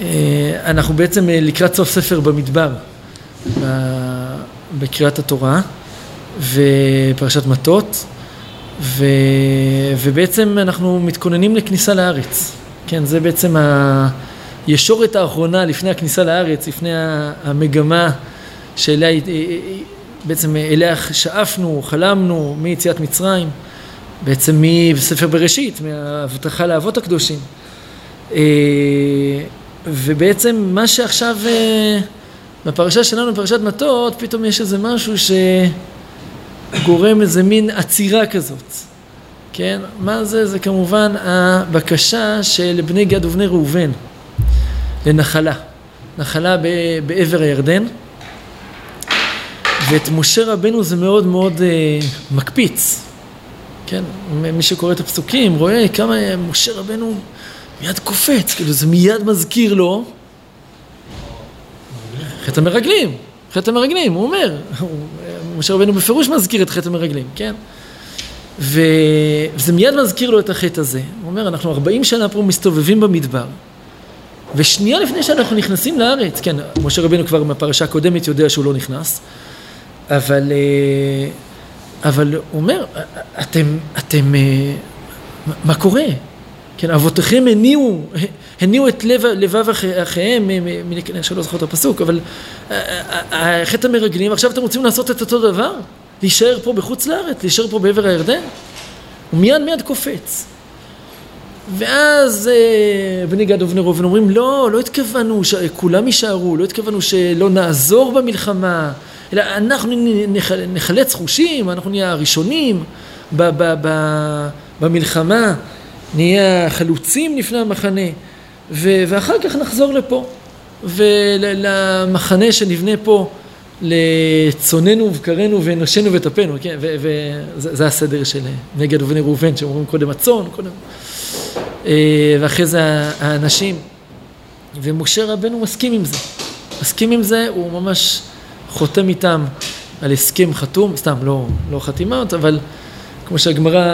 אה, אנחנו בעצם אה, לקראת סוף ספר במדבר, בקריאת התורה ופרשת מטות, ו... ובעצם אנחנו מתכוננים לכניסה לארץ. כן, זה בעצם הישורת האחרונה לפני הכניסה לארץ, לפני המגמה שאליה בעצם אליה שאפנו, חלמנו מיציאת מצרים, בעצם מספר בראשית, מההבטחה לאבות הקדושים. אה, ובעצם מה שעכשיו אה, בפרשה שלנו, בפרשת מטות, פתאום יש איזה משהו שגורם איזה מין עצירה כזאת. כן? מה זה? זה כמובן הבקשה של בני גד ובני ראובן לנחלה. נחלה בעבר הירדן. ואת משה רבנו זה מאוד מאוד אה, מקפיץ. כן? מי שקורא את הפסוקים רואה כמה משה רבנו מיד קופץ, כאילו זה מיד מזכיר לו חטא המרגלים, חטא המרגלים, הוא אומר, משה רבנו בפירוש מזכיר את חטא המרגלים, כן? וזה מיד מזכיר לו את החטא הזה. הוא אומר, אנחנו 40 שנה פה מסתובבים במדבר, ושנייה לפני שאנחנו נכנסים לארץ, כן, משה רבנו כבר מהפרשה הקודמת יודע שהוא לא נכנס, אבל, אה, אבל הוא אומר, אתם, אתם, אה, מה קורה? כן, אבותיכם הניעו, הניעו את לב, לבב אחיהם, אני לא זוכר את הפסוק, אבל אה, חטא המרגלים, עכשיו אתם רוצים לעשות את אותו דבר? להישאר פה בחוץ לארץ, להישאר פה בעבר הירדן? הוא מיד מיד קופץ. ואז בני גד ובני ראובן אומרים, לא, לא התכוונו שכולם יישארו, לא התכוונו שלא נעזור במלחמה, אלא אנחנו נחלץ חושים, אנחנו נהיה הראשונים ב- ב- ב- במלחמה, נהיה חלוצים לפני המחנה, ו- ואחר כך נחזור לפה, ולמחנה שנבנה פה לצוננו ובקרנו ונשנו וטפנו, כן, וזה הסדר של נגד ובני ראובן, שאומרים קודם הצאן, קודם, אה, ואחרי זה האנשים, ומשה רבנו מסכים עם זה, מסכים עם זה, הוא ממש חותם איתם על הסכם חתום, סתם, לא, לא חתימות, אבל כמו שהגמרא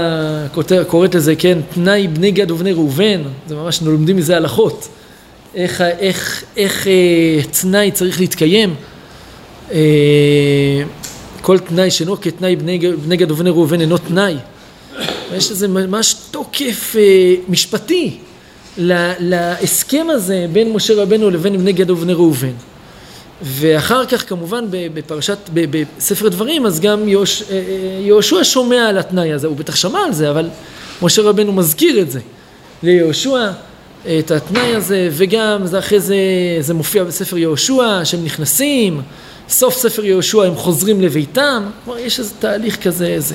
קוראת לזה, כן, תנאי בני גד ובני ראובן, זה ממש לומדים מזה הלכות, איך, איך, איך אה, תנאי צריך להתקיים, אה, כל תנאי שאינו כתנאי בני, בני גד ובני ראובן אינו תנאי, יש איזה ממש תוקף אה, משפטי להסכם הזה בין משה רבנו לבין בני גד ובני ראובן. ואחר כך כמובן בפרשת, בספר דברים, אז גם אה, אה, יהושע שומע על התנאי הזה, הוא בטח שמע על זה, אבל משה רבנו מזכיר את זה ליהושע, את התנאי הזה, וגם זה אחרי זה, זה מופיע בספר יהושע, שהם נכנסים, סוף ספר יהושע הם חוזרים לביתם, כלומר יש איזה תהליך כזה, איזה.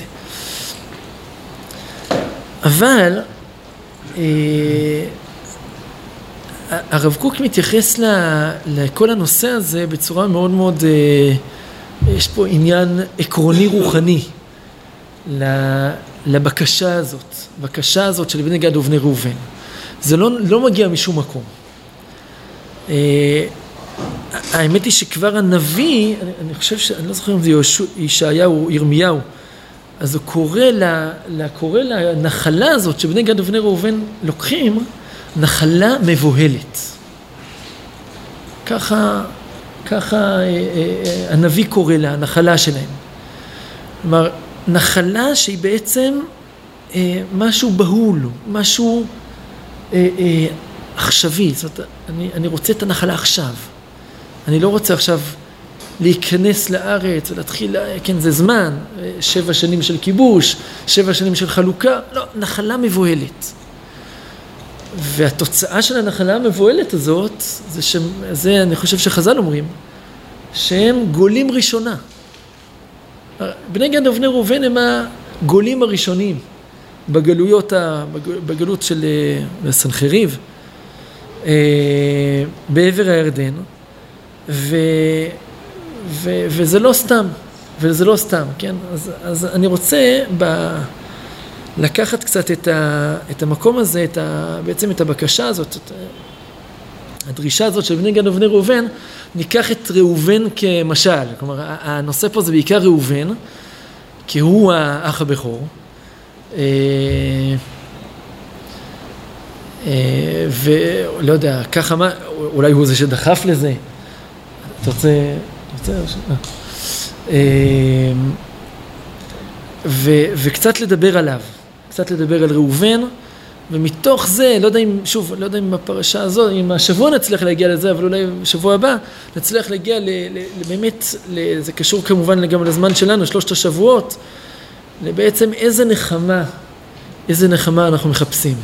אבל אה, הרב קוק מתייחס לכל הנושא הזה בצורה מאוד מאוד, אה, יש פה עניין עקרוני רוחני לבקשה הזאת, בקשה הזאת של בני גד ובני ראובן. זה לא, לא מגיע משום מקום. אה, האמת היא שכבר הנביא, אני, אני חושב ש... אני לא זוכר אם זה ישעיהו או ירמיהו, אז הוא קורא, לה, קורא לנחלה הזאת שבני גד ובני ראובן לוקחים, נחלה מבוהלת. ככה, ככה אה, אה, אה, הנביא קורא לה, הנחלה שלהם. כלומר, נחלה שהיא בעצם משהו בהול, משהו עכשווי. זאת אומרת, אני, אני רוצה את הנחלה עכשיו. אני לא רוצה עכשיו להיכנס לארץ ולהתחיל, כן, זה זמן, שבע שנים של כיבוש, שבע שנים של חלוקה, לא, נחלה מבוהלת. והתוצאה של הנחלה המבוהלת הזאת, זה, ש... זה אני חושב שחז"ל אומרים, שהם גולים ראשונה. בני גד ובני ראובן הם הגולים הראשונים בגלויות, ה... בגלות של אה, סנחריב, אה, בעבר הירדן, ו... ו... וזה לא סתם, וזה לא סתם, כן? אז, אז אני רוצה ב... לקחת קצת את, ה, את המקום הזה, את ה, בעצם את הבקשה הזאת, את הדרישה הזאת של בני גד ובני ראובן, ניקח את ראובן כמשל. כלומר, הנושא פה זה בעיקר ראובן, כי הוא האח הבכור. אה, ולא יודע, ככה מה, אולי הוא זה שדחף לזה. אתה רוצה... רוצה... ו, וקצת לדבר עליו, קצת לדבר על ראובן, ומתוך זה, לא יודע אם, שוב, לא יודע אם הפרשה הזו, אם השבוע נצליח להגיע לזה, אבל אולי בשבוע הבא נצליח להגיע ל, ל, באמת, ל, זה קשור כמובן גם לזמן שלנו, שלושת השבועות, לבעצם איזה נחמה, איזה נחמה אנחנו מחפשים.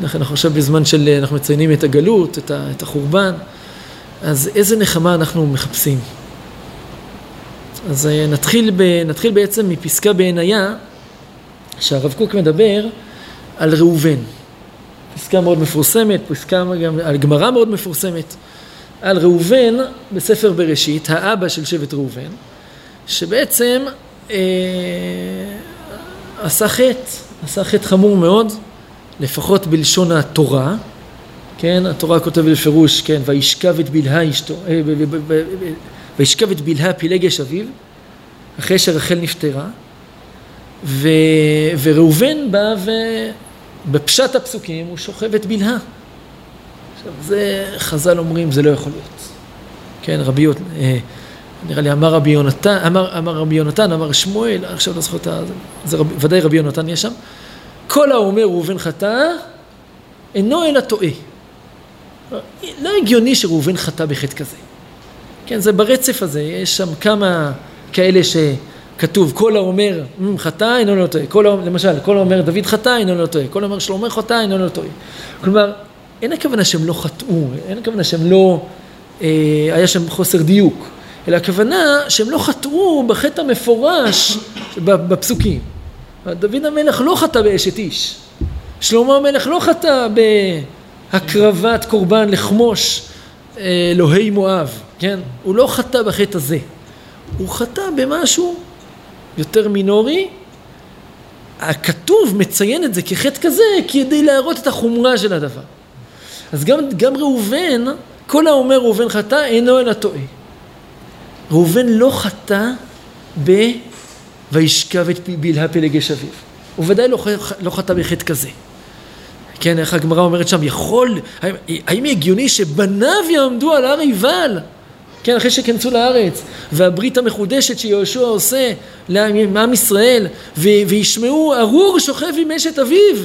אנחנו עכשיו בזמן של, אנחנו מציינים את הגלות, את, ה, את החורבן, אז איזה נחמה אנחנו מחפשים. אז אה, נתחיל, ב, נתחיל בעצם מפסקה בעינייה, שהרב קוק מדבר על ראובן. פסקה מאוד מפורסמת, פסקה גם על גמרא מאוד מפורסמת, על ראובן בספר בראשית, האבא של שבט ראובן, שבעצם אה, עשה חטא, עשה חטא חמור מאוד, לפחות בלשון התורה, כן, התורה כותבת בפירוש, כן, וישכב את בלהה אשתו, אה, וישכב את בלהה פילגש אביו, אחרי שרחל נפטרה, ו... וראובן בא ובפשט הפסוקים הוא שוכב את בלהה. עכשיו זה, חז"ל אומרים, זה לא יכול להיות. כן, רבי, אה, נראה לי אמר רבי יונתן, אמר, אמר רבי יונתן, אמר שמואל, עכשיו לא זוכר את ה... זה רב, ודאי רבי יונתן יש שם. כל האומר ראובן חטא, אינו אלא טועה. לא הגיוני שראובן חטא בחטא כזה. כן, זה ברצף הזה, יש שם כמה כאלה שכתוב, כל האומר חטא אינו לא טועה, כל למשל, כל האומר דוד חטא אינו לא טועה, כל האומר שלמה חטא אינו לא טועה. כלומר, אין הכוונה שהם לא חטאו, אין הכוונה שהם לא, אה, היה שם חוסר דיוק, אלא הכוונה שהם לא חטאו בחטא המפורש בפסוקים. דוד המלך לא חטא באשת איש, שלמה המלך לא חטא בהקרבת קורבן לחמוש אה, אלוהי מואב. כן? הוא לא חטא בחטא הזה, הוא חטא במשהו יותר מינורי. הכתוב מציין את זה כחטא כזה כדי להראות את החומרה של הדבר. אז גם, גם ראובן, כל האומר ראובן חטא אינו אלא טועה. ראובן לא חטא ב... וישכב את בלהה פלגש אביו. הוא ודאי לא, לא חטא בחטא כזה. כן, איך הגמרא אומרת שם, יכול, האם, האם הגיוני שבניו יעמדו על הר עיבל כן, אחרי שכנסו לארץ, והברית המחודשת שיהושע עושה לעם ישראל, וישמעו ארור שוכב עם אשת אביו,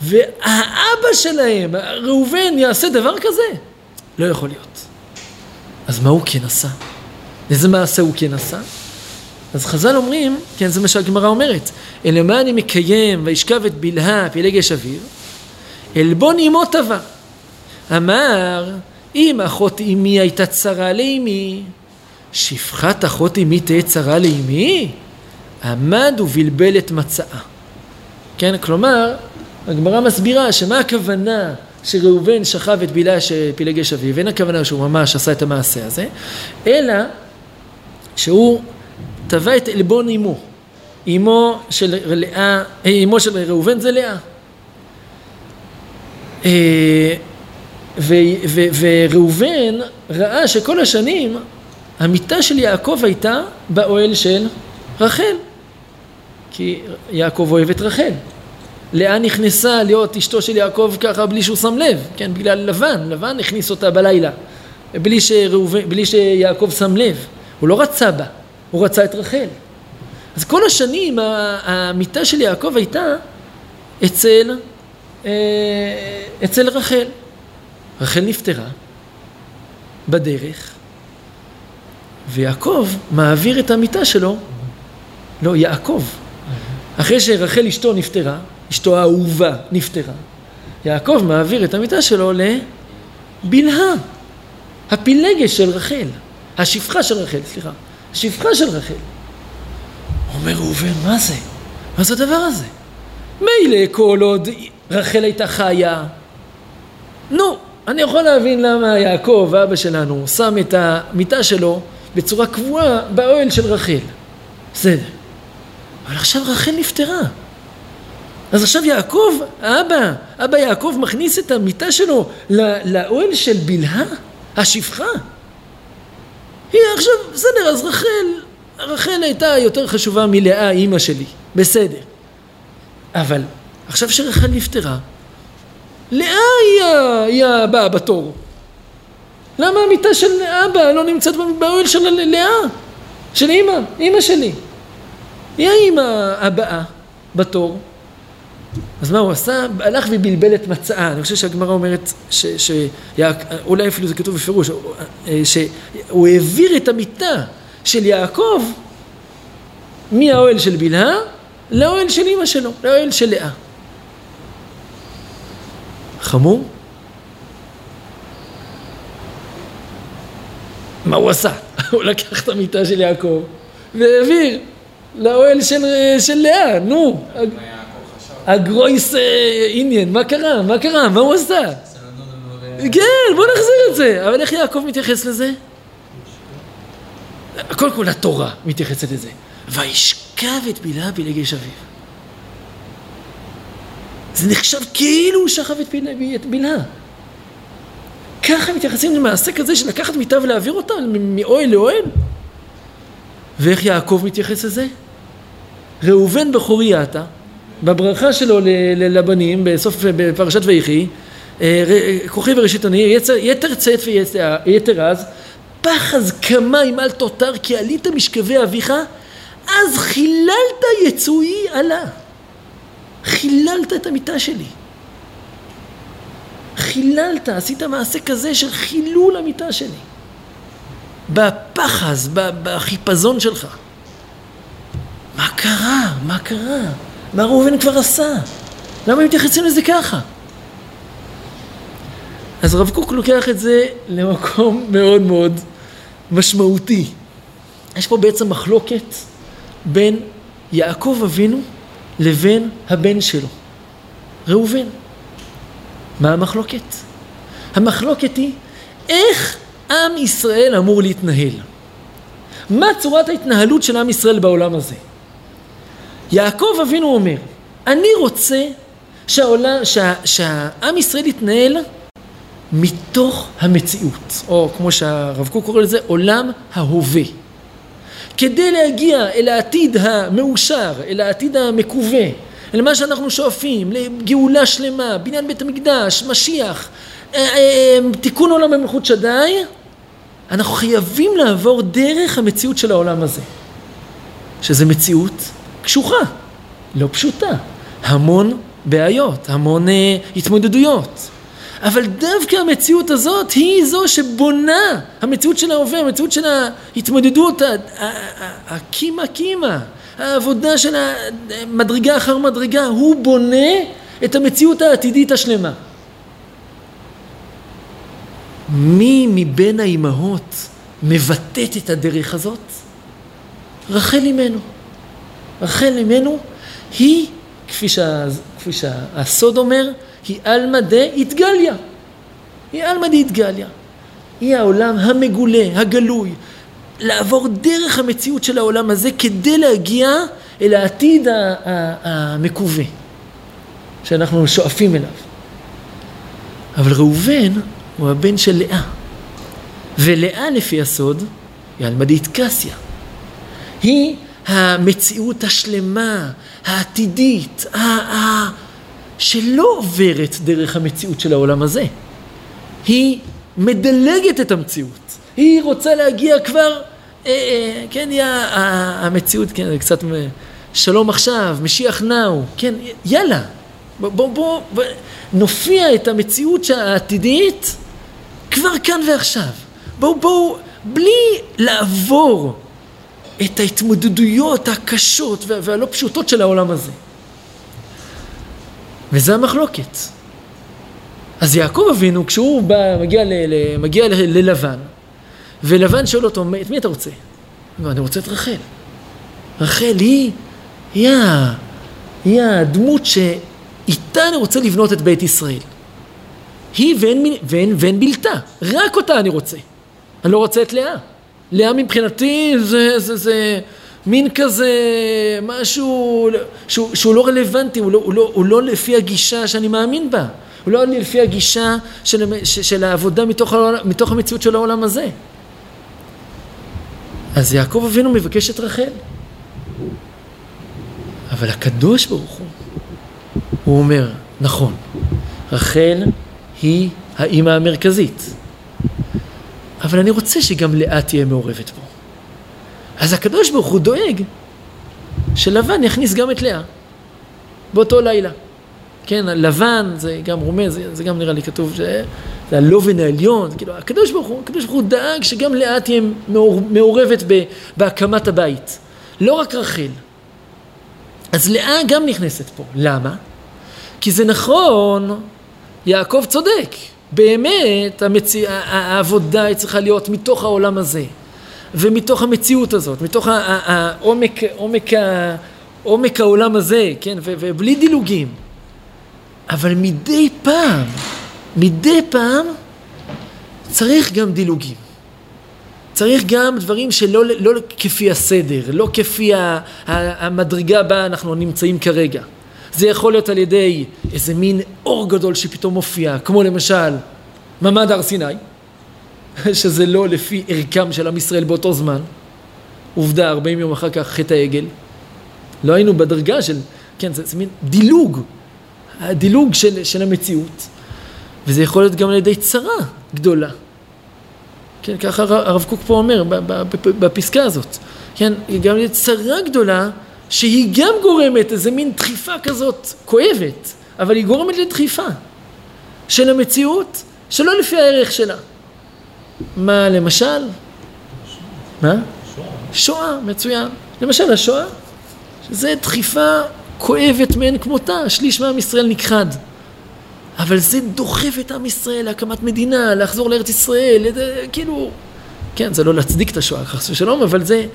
והאבא שלהם, ראובן, יעשה דבר כזה? לא יכול להיות. אז מה הוא כן עשה? איזה מעשה הוא כן עשה? אז חז"ל אומרים, כן, זה מה שהגמרא אומרת, מה אני מקיים וישכב את בלהה פילגש אביו, עלבון אמו טבע. אמר אם אחות אמי הייתה צרה לאמי, שפחת אחות אמי תהיה צרה לאמי? עמד ובלבל את מצאה. כן, כלומר, הגמרא מסבירה שמה הכוונה שראובן שכב את בילה שפילגש אביו, אין הכוונה שהוא ממש עשה את המעשה הזה, אלא שהוא תבע את עלבון אמו. אמו של לאה, אה, אמו של ראובן זה לאה. אה, וראובן ראה שכל השנים המיטה של יעקב הייתה באוהל של רחל, כי יעקב אוהב את רחל. לאה נכנסה להיות אשתו של יעקב ככה בלי שהוא שם לב, כן, בגלל לבן, לבן הכניס אותה בלילה, בלי, שראובן, בלי שיעקב שם לב, הוא לא רצה בה, הוא רצה את רחל. אז כל השנים המיטה של יעקב הייתה אצל, אה, אצל רחל. רחל נפטרה בדרך, ויעקב מעביר את המיטה שלו, לא, יעקב. אחרי שרחל אשתו נפטרה, אשתו האהובה נפטרה, יעקב מעביר את המיטה שלו לבלהה, הפילגש של רחל, השפחה של רחל, סליחה, השפחה של רחל. אומר ראובן, מה זה? מה זה הדבר הזה? מילא כל עוד רחל הייתה חיה, נו, אני יכול להבין למה יעקב, אבא שלנו, שם את המיטה שלו בצורה קבועה באוהל של רחל. בסדר. אבל עכשיו רחל נפטרה. אז עכשיו יעקב, אבא, אבא יעקב מכניס את המיטה שלו לאוהל של בלהה, השפחה. היא עכשיו, בסדר, אז רחל, רחל הייתה יותר חשובה מלאה, אימא שלי, בסדר. אבל עכשיו שרחל נפטרה, לאה היא, היא הבאה בתור. למה המיטה של אבא לא נמצאת באוהל של לאה? של אימא, אימא שלי. היא האימא הבאה בתור. אז מה הוא עשה? הלך ובלבל את מצעה. אני חושב שהגמרא אומרת, ש, ש, אולי אפילו זה כתוב בפירוש, שהוא העביר את המיטה של יעקב מהאוהל של בלהה לאוהל של אימא שלו, לאוהל של לאה. חמור? מה הוא עשה? הוא לקח את המיטה של יעקב והעביר לאוהל של, של לאה, נו. הגרויס עניין, מה קרה? מה קרה? מה הוא עשה? כן, בוא נחזיר את זה. אבל איך יעקב מתייחס לזה? קודם כל התורה מתייחסת לזה. וישכב את בלהה בלגש אביו. זה נחשב כאילו הוא שכב את בלהה. ככה מתייחסים למעשה כזה של לקחת מיטה ולהעביר אותה מאוהל לאוהל? ואיך יעקב מתייחס לזה? ראובן בכורי אתה, בברכה שלו לבנים בסוף בפרשת ויחי, אה, כוכי וראשית עני, יתר צאת ויתר אז, פחז כמים אל תותר כי עלית משכבי אביך, אז חיללת יצואי עלה. חיללת את המיטה שלי. חיללת, עשית מעשה כזה של חילול המיטה שלי. בפחז, בחיפזון שלך. מה קרה? מה קרה? מה ראובן כבר עשה? למה מתייחסים לזה ככה? אז רב קוק לוקח את זה למקום מאוד מאוד משמעותי. יש פה בעצם מחלוקת בין יעקב אבינו לבין הבן שלו, ראובן. מה המחלוקת? המחלוקת היא איך עם ישראל אמור להתנהל. מה צורת ההתנהלות של עם ישראל בעולם הזה? יעקב אבינו אומר, אני רוצה שהעולם, שה, שהעם ישראל יתנהל מתוך המציאות, או כמו שהרב קוק קורא לזה, עולם ההווה. כדי להגיע אל העתיד המאושר, אל העתיד המקווה, אל מה שאנחנו שואפים, לגאולה שלמה, בניין בית המקדש, משיח, אה, אה, תיקון עולם במלכות שדי, אנחנו חייבים לעבור דרך המציאות של העולם הזה, שזה מציאות קשוחה, לא פשוטה, המון בעיות, המון התמודדויות. אבל דווקא המציאות הזאת היא זו שבונה, המציאות של ההווה, המציאות של ההתמודדות, הקימה קימה, העבודה של המדרגה אחר מדרגה, הוא בונה את המציאות העתידית השלמה. מי מבין האימהות מבטאת את הדרך הזאת? רחל אימנו. רחל אימנו היא, כפי, שה, כפי שהסוד אומר, היא עלמא דאיתגליה. היא עלמא דאיתגליה. היא העולם המגולה, הגלוי. לעבור דרך המציאות של העולם הזה כדי להגיע אל העתיד המקווה שאנחנו שואפים אליו. אבל ראובן הוא הבן של לאה. ולאה לפי הסוד היא אלמדית קסיה. היא המציאות השלמה, העתידית, ה- שלא עוברת דרך המציאות של העולם הזה. היא מדלגת את המציאות. היא רוצה להגיע כבר, אה, אה, כן, היא המציאות, כן, זה קצת שלום עכשיו, משיח נאו, כן, יאללה, בוא, בוא, בוא, בוא נופיע את המציאות העתידית כבר כאן ועכשיו. בואו, בואו, בלי לעבור את ההתמודדויות הקשות והלא פשוטות של העולם הזה. וזה המחלוקת. אז יעקב אבינו, כשהוא בא, מגיע, ל, ל, מגיע ל, ללבן, ולבן שואל אותו, את מי אתה רוצה? הוא אני רוצה את רחל. רחל היא, היא, היא הדמות שאיתה אני רוצה לבנות את בית ישראל. היא ואין, ואין, ואין בלתה, רק אותה אני רוצה. אני לא רוצה את לאה. לאה מבחינתי זה, זה, זה מין כזה משהו שהוא, שהוא לא רלוונטי, הוא לא, הוא, לא, הוא לא לפי הגישה שאני מאמין בה. הוא לא לפי הגישה של, של העבודה מתוך, מתוך המציאות של העולם הזה. אז יעקב אבינו מבקש את רחל. אבל הקדוש ברוך הוא, הוא אומר, נכון, רחל היא האימא המרכזית. אבל אני רוצה שגם לאה תהיה מעורבת בו. אז הקדוש ברוך הוא דואג שלבן יכניס גם את לאה באותו לילה. כן, לבן זה גם רומז, זה, זה גם נראה לי כתוב שזה הלובן העליון, כאילו הקדוש ברוך הוא, הקדוש ברוך הוא דאג שגם לאה תהיה מעורבת ב, בהקמת הבית, לא רק רחל. אז לאה גם נכנסת פה, למה? כי זה נכון, יעקב צודק, באמת המציא, העבודה היא צריכה להיות מתוך העולם הזה. ומתוך המציאות הזאת, מתוך העומק, עומק, עומק העולם הזה, כן, ובלי דילוגים. אבל מדי פעם, מדי פעם, צריך גם דילוגים. צריך גם דברים שלא לא כפי הסדר, לא כפי המדרגה בה אנחנו נמצאים כרגע. זה יכול להיות על ידי איזה מין אור גדול שפתאום מופיע, כמו למשל ממד הר סיני, שזה לא לפי ערכם של עם ישראל באותו זמן. עובדה, 40 יום אחר כך חטא העגל. לא היינו בדרגה של, כן, זה, זה מין דילוג, הדילוג של, של המציאות. וזה יכול להיות גם על ידי צרה גדולה. כן, ככה הרב קוק פה אומר בפסקה הזאת. כן, גם על צרה גדולה, שהיא גם גורמת איזה מין דחיפה כזאת כואבת, אבל היא גורמת לדחיפה של המציאות שלא לפי הערך שלה. מה למשל? מה? שואה, מצוין. למשל השואה, שזה דחיפה כואבת מאין כמותה, שליש מעם ישראל נכחד. אבל זה דוחף את עם ישראל להקמת מדינה, לחזור לארץ ישראל, זה, כאילו, כן, זה לא להצדיק את השואה, חס ושלום, אבל זה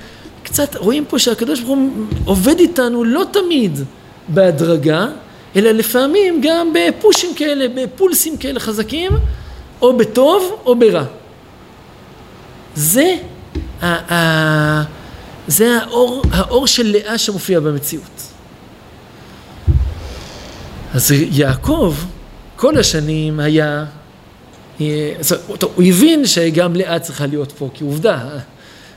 קצת, רואים פה שהקדוש ברוך הוא עובד איתנו לא תמיד בהדרגה, אלא לפעמים גם בפושים כאלה, בפולסים כאלה חזקים, או בטוב או ברע. זה, ה, ה, זה האור, האור של לאה שמופיע במציאות. אז יעקב כל השנים היה, הוא הבין שגם לאה צריכה להיות פה, כי עובדה,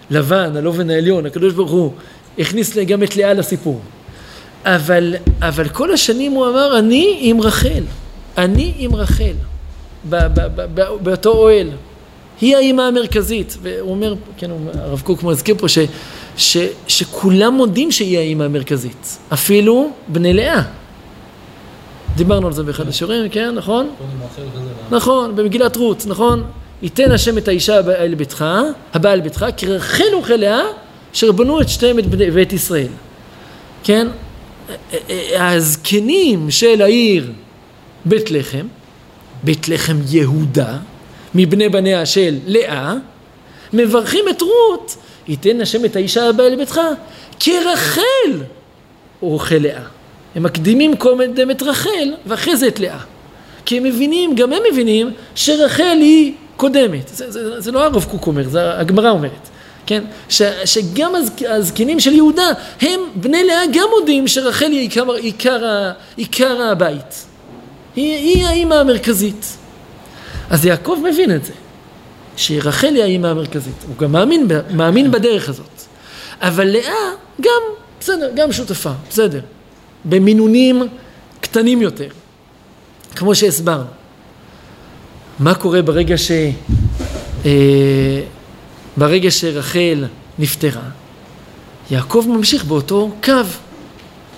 לבן, הלובן העליון, הקדוש ברוך הוא הכניס גם את לאה לסיפור. אבל, אבל כל השנים הוא אמר, אני עם רחל, אני עם רחל, באותו אוהל. היא האימא המרכזית, והוא אומר, כן, הרב קוק מזכיר פה ש, ש, שכולם מודים שהיא האימא המרכזית, אפילו בני לאה. דיברנו על זה באחד השיעורים, כן, נכון? נכון, במגילת רות, נכון? ייתן השם את האישה אל ביתך, הבאה אל ביתך, כי רחל וחיל לאה, אשר בנו את שתיהם ואת ישראל. כן? הזקנים של העיר בית לחם, בית לחם יהודה, מבני בניה של לאה, מברכים את רות, ייתן השם את האישה הבאה לביתך, כרחל אוכל לאה. הם מקדימים קודם את רחל ואחרי זה את לאה. כי הם מבינים, גם הם מבינים, שרחל היא קודמת. זה, זה, זה לא הרב קוק אומר, זה הגמרא אומרת. כן? ש, שגם הז, הזקנים של יהודה, הם, בני לאה, גם מודים שרחל היא עיקר, עיקר, עיקר הבית. היא, היא האימא המרכזית. אז יעקב מבין את זה, שרחל היא האימא המרכזית, הוא גם מאמין, מאמין בדרך הזאת. אבל לאה גם, בסדר, גם שותפה, בסדר. במינונים קטנים יותר, כמו שהסברנו. מה קורה ברגע ש... אה, ברגע שרחל נפטרה? יעקב ממשיך באותו קו.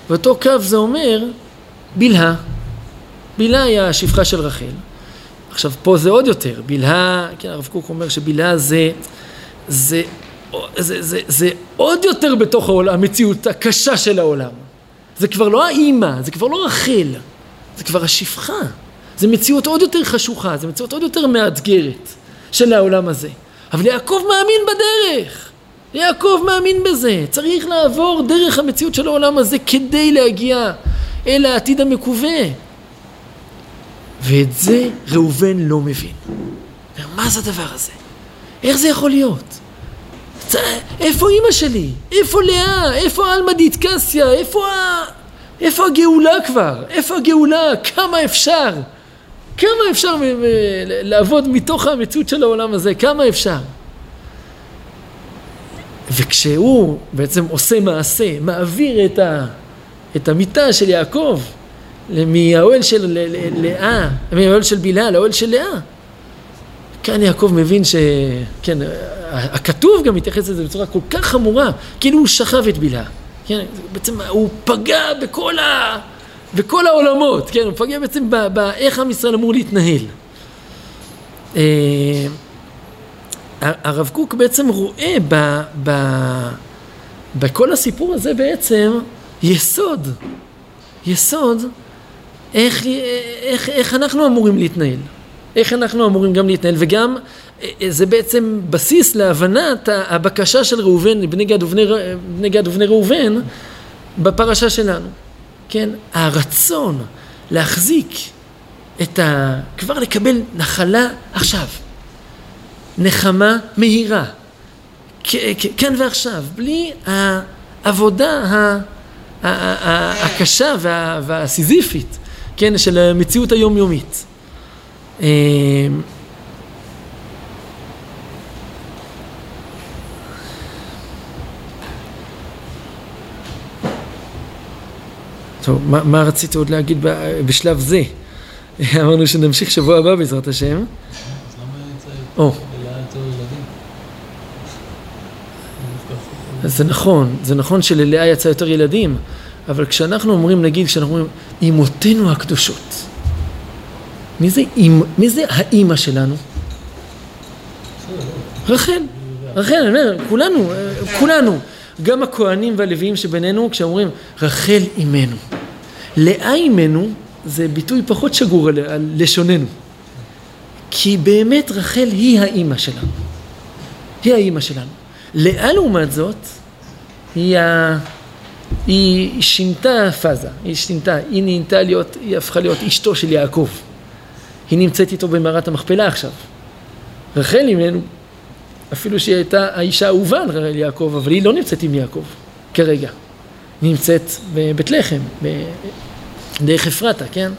באותו קו זה אומר בלהה. בלהה היא השפחה של רחל. עכשיו פה זה עוד יותר, בלהה, כן הרב קוק אומר שבלהה זה, זה, זה, זה, זה עוד יותר בתוך העולם, המציאות הקשה של העולם. זה כבר לא האימא, זה כבר לא רחל, זה כבר השפחה. זה מציאות עוד יותר חשוכה, זה מציאות עוד יותר מאתגרת של העולם הזה. אבל יעקב מאמין בדרך. יעקב מאמין בזה. צריך לעבור דרך המציאות של העולם הזה כדי להגיע אל העתיד המקווה. ואת זה ראובן לא מבין. מה זה הדבר הזה? איך זה יכול להיות? איפה אימא שלי? איפה לאה? איפה עלמא דיתקסיה? איפה, ה... איפה הגאולה כבר? איפה הגאולה? כמה אפשר? כמה אפשר לעבוד מתוך המציאות של העולם הזה? כמה אפשר? וכשהוא בעצם עושה מעשה, מעביר את, ה... את המיטה של יעקב מהאוהל של לאה, מהאוהל של בילה לאוהל של לאה. כאן יעקב מבין ש... כן, הכתוב גם מתייחס לזה בצורה כל כך חמורה, כאילו הוא שכב את בילה. כן, בעצם הוא פגע בכל, ה... בכל העולמות, כן, הוא פגע בעצם באיך עם ישראל אמור להתנהל. אה, הרב קוק בעצם רואה ב, ב, בכל הסיפור הזה בעצם יסוד, יסוד איך, איך, איך אנחנו אמורים להתנהל, איך אנחנו אמורים גם להתנהל? וגם אה, זה בעצם בסיס להבנת הבקשה של ראובן, בני גד ובני, בני גד ובני ראובן בפרשה שלנו, כן, הרצון להחזיק את ה... כבר לקבל נחלה עכשיו. נחמה מהירה, כן ועכשיו, בלי העבודה הקשה והסיזיפית, כן, של המציאות היומיומית. אה, טוב, מה, מה רצית עוד להגיד בשלב זה? אמרנו שנמשיך שבוע הבא בעזרת השם. אז למה יצא... או. זה נכון, זה נכון שללאה יצא יותר ילדים, אבל כשאנחנו אומרים, נגיד, כשאנחנו אומרים, אמותינו הקדושות, מי זה, מי זה האימא שלנו? רחל, רחל, אני אומר, כולנו, כולנו, גם הכהנים והלוויים שבינינו, כשאומרים רחל אימנו. לאה אימנו זה ביטוי פחות שגור על, על לשוננו. כי באמת רחל היא האימא שלנו. היא האימא שלנו. לאה לעומת זאת, היא, ה... היא שינתה פאזה, היא שינתה, היא נהנתה להיות, היא הפכה להיות אשתו של יעקב. היא נמצאת איתו במערת המכפלה עכשיו. רחל אימנו, אפילו שהיא הייתה האישה האהובה על רחל יעקב, אבל היא לא נמצאת עם יעקב כרגע. היא נמצאת בבית לחם, דרך אפרתה, כן?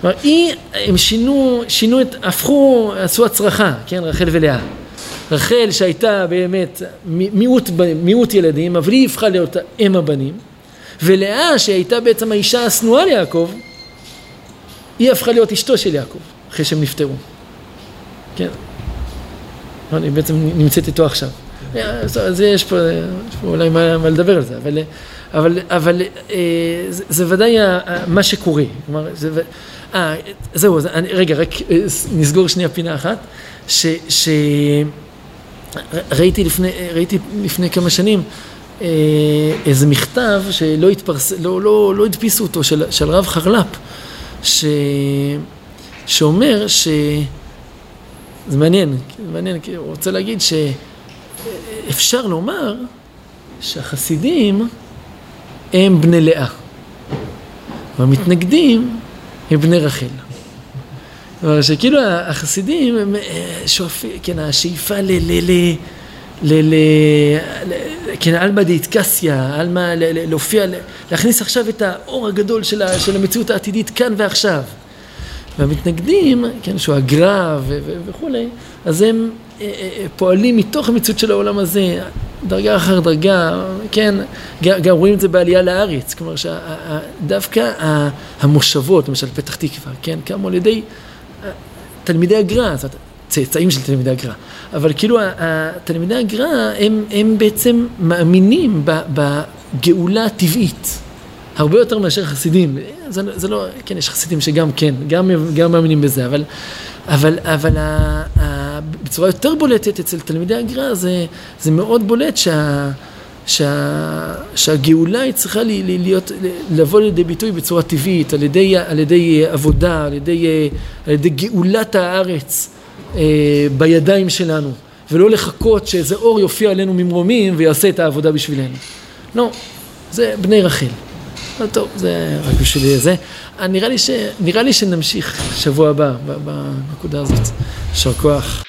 כלומר, היא, הם שינו, שינו את, הפכו, עשו הצרחה, כן? רחל ולאה. רחל שהייתה באמת מיעוט, מיעוט ילדים, אבל היא הפכה להיות אם הבנים, ולאה שהייתה בעצם האישה השנואה ליעקב, היא הפכה להיות אשתו של יעקב, אחרי שהם נפטרו. כן. לא, אני בעצם נמצאת איתו עכשיו. אז יש פה, יש פה אולי מה, מה לדבר על זה, אבל, אבל, אבל אה, זה, זה ודאי מה שקורה. כלומר, זה, אה, זהו, אני, רגע, רק אה, נסגור שנייה פינה אחת, ש... ש ראיתי לפני, ראיתי לפני כמה שנים אה, איזה מכתב שלא התפרס... לא, לא, לא הדפיסו אותו, של, של רב חרל"פ, ש... שאומר ש... זה מעניין, זה מעניין, כי הוא רוצה להגיד שאפשר לומר שהחסידים הם בני לאה, והמתנגדים הם בני רחל. שכאילו החסידים הם אה, שואפים, כן, השאיפה ל... ל, ל ל... ל... כן, עלמא דאיטקסיה, עלמא להופיע, להכניס עכשיו את האור הגדול של, ה, של המציאות העתידית כאן ועכשיו. והמתנגדים, כן, שהוא הגר"א וכולי, אז הם אה, אה, פועלים מתוך המציאות של העולם הזה, דרגה אחר דרגה, כן, גם רואים את זה בעלייה לארץ, כלומר שדווקא המושבות, למשל פתח תקווה, כן, קמו על ידי תלמידי הגר"א, זאת אומרת, צאצאים של תלמידי הגר"א, אבל כאילו תלמידי הגר"א הם, הם בעצם מאמינים בגאולה הטבעית, הרבה יותר מאשר חסידים, זה, זה לא, כן, יש חסידים שגם כן, גם, גם מאמינים בזה, אבל, אבל, אבל ה, ה, בצורה יותר בולטת אצל תלמידי הגר"א זה, זה מאוד בולט שה... שה, שהגאולה היא צריכה להיות, לבוא לידי ביטוי בצורה טבעית, על ידי, על ידי עבודה, על ידי, על ידי גאולת הארץ אה, בידיים שלנו, ולא לחכות שאיזה אור יופיע עלינו ממרומים ויעשה את העבודה בשבילנו. לא, זה בני רחל. טוב, זה רק בשביל זה. נראה לי, ש, נראה לי שנמשיך שבוע הבא בנקודה הזאת. יישר כוח.